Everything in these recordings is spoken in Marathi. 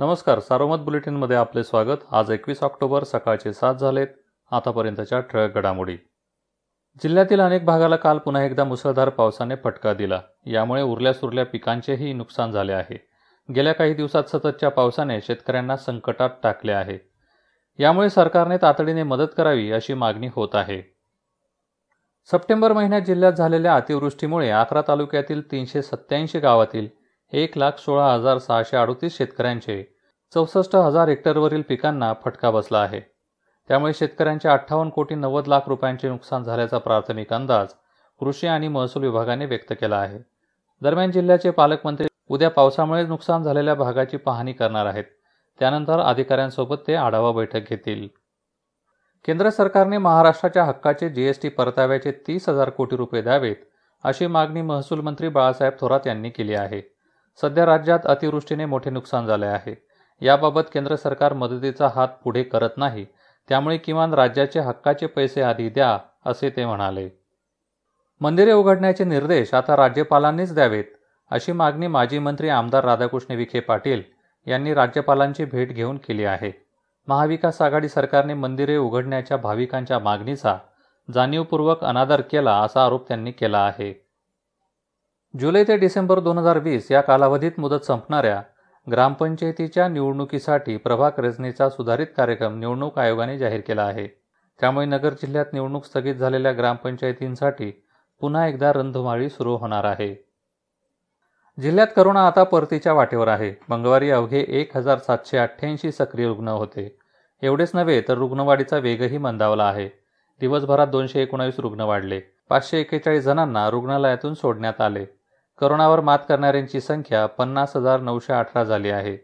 नमस्कार सारोमत बुलेटिनमध्ये आपले स्वागत. आज एकवीस ऑक्टोबर सकाळचे सात झालेत. आतापर्यंतच्या ठळक घडामोडी. जिल्ह्यातील अनेक भागाला काल पुन्हा एकदा मुसळधार पावसाने फटका दिला. यामुळे उरल्या सुरल्या पिकांचेही नुकसान झाले आहे. गेल्या काही दिवसात सततच्या पावसाने शेतकऱ्यांना संकटात टाकले आहे. यामुळे सरकारने तातडीने मदत करावी अशी मागणी होत आहे. सप्टेंबर महिन्यात जिल्ह्यात झालेल्या अतिवृष्टीमुळे अकरा तालुक्यातील तीनशे सत्याऐंशी गावातील एक लाख सोळा हजार सहाशे अडोतीस शेतकऱ्यांचे चौसष्ट हजार हेक्टरवरील पिकांना फटका बसला आहे. त्यामुळे शेतकऱ्यांचे अठ्ठावन्न कोटी नव्वद लाख रुपयांचे नुकसान झाल्याचा प्राथमिक अंदाज कृषी आणि महसूल विभागाने व्यक्त केला आहे. दरम्यान जिल्ह्याचे पालकमंत्री उद्या पावसामुळे नुकसान झालेल्या भागाची पाहणी करणार आहेत. त्यानंतर अधिकाऱ्यांसोबत ते आढावा बैठक घेतील. केंद्र सरकारने महाराष्ट्राच्या हक्काचे जीएसटी परताव्याचे तीस हजार कोटी रुपये द्यावेत अशी मागणी महसूल मंत्री बाळासाहेब थोरात यांनी केली आहे. सध्या राज्यात अतिवृष्टीने मोठे नुकसान झाले आहे. याबाबत केंद्र सरकार मदतीचा हात पुढे करत नाही. त्यामुळे किमान राज्याचे हक्काचे पैसे आधी द्या असे ते म्हणाले. मंदिरे उघडण्याचे निर्देश आता राज्यपालांनीच द्यावेत अशी मागणी माजी मंत्री आमदार राधाकृष्ण विखे पाटील यांनी राज्यपालांची भेट घेऊन केली आहे. महाविकास आघाडी सरकारने मंदिरे उघडण्याच्या भाविकांच्या मागणीचा जाणीवपूर्वक अनादर केला असा आरोप त्यांनी केला आहे. जुलै ते डिसेंबर दोन हजार वीस या कालावधीत मुदत संपणाऱ्या ग्रामपंचायतीच्या निवडणुकीसाठी प्रभाग रचनेचा सुधारित कार्यक्रम निवडणूक आयोगाने जाहीर केला आहे. त्यामुळे नगर जिल्ह्यात निवडणूक स्थगित झालेल्या ग्रामपंचायतींसाठी पुन्हा एकदा रंधुमाळी सुरू होणार आहे. जिल्ह्यात करोना आता परतीच्या वाटेवर आहे. मंगळवारी अवघे एक हजार सातशे अठ्ठ्याऐंशी सक्रिय रुग्ण होते. एवढेच नव्हे तर रुग्णवाढीचा वेगही मंदावला आहे. दिवसभरात दोनशे एकोणावीस रुग्ण वाढले. पाचशे एक्केचाळीस जणांना रुग्णालयातून सोडण्यात आले. करोनावर मात करणाऱ्यांची संख्या पन्नास हजार नऊशे अठरा झाली आहे.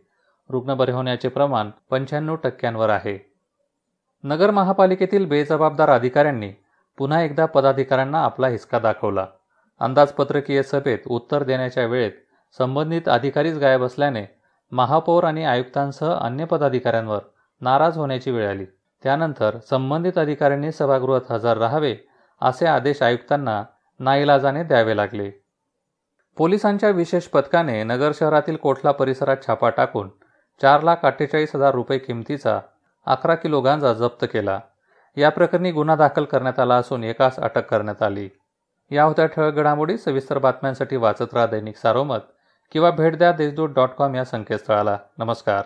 रुग्ण बरे होण्याचे प्रमाण पंच्याण्णव टक्क्यांवर आहे. नगर महापालिकेतील बेजबाबदार अधिकाऱ्यांनी पुन्हा एकदा पदाधिकाऱ्यांना आपला हिसका दाखवला. अंदाजपत्रकीय सभेत उत्तर देण्याच्या वेळेत संबंधित अधिकारीच गायब असल्याने महापौर आणि आयुक्तांसह अन्य पदाधिकाऱ्यांवर नाराज होण्याची वेळ आली. त्यानंतर संबंधित अधिकाऱ्यांनी सभागृहात हजर राहावे असे आदेश आयुक्तांना नाईलाजाने द्यावे लागले. पोलिसांच्या विशेष पथकाने नगर शहरातील कोठला परिसरात छापा टाकून चार लाख अठ्ठेचाळीस हजार रुपये किमतीचा अकरा किलो गांजा जप्त केला. या प्रकरणी गुन्हा दाखल करण्यात आला असून एकास अटक करण्यात आली. या होत्या ठळक घडामोडी. सविस्तर बातम्यांसाठी वाचत राहा दैनिक सारोमत किंवा भेट द्या देशदूत डॉट कॉम या संकेतस्थळाला. नमस्कार.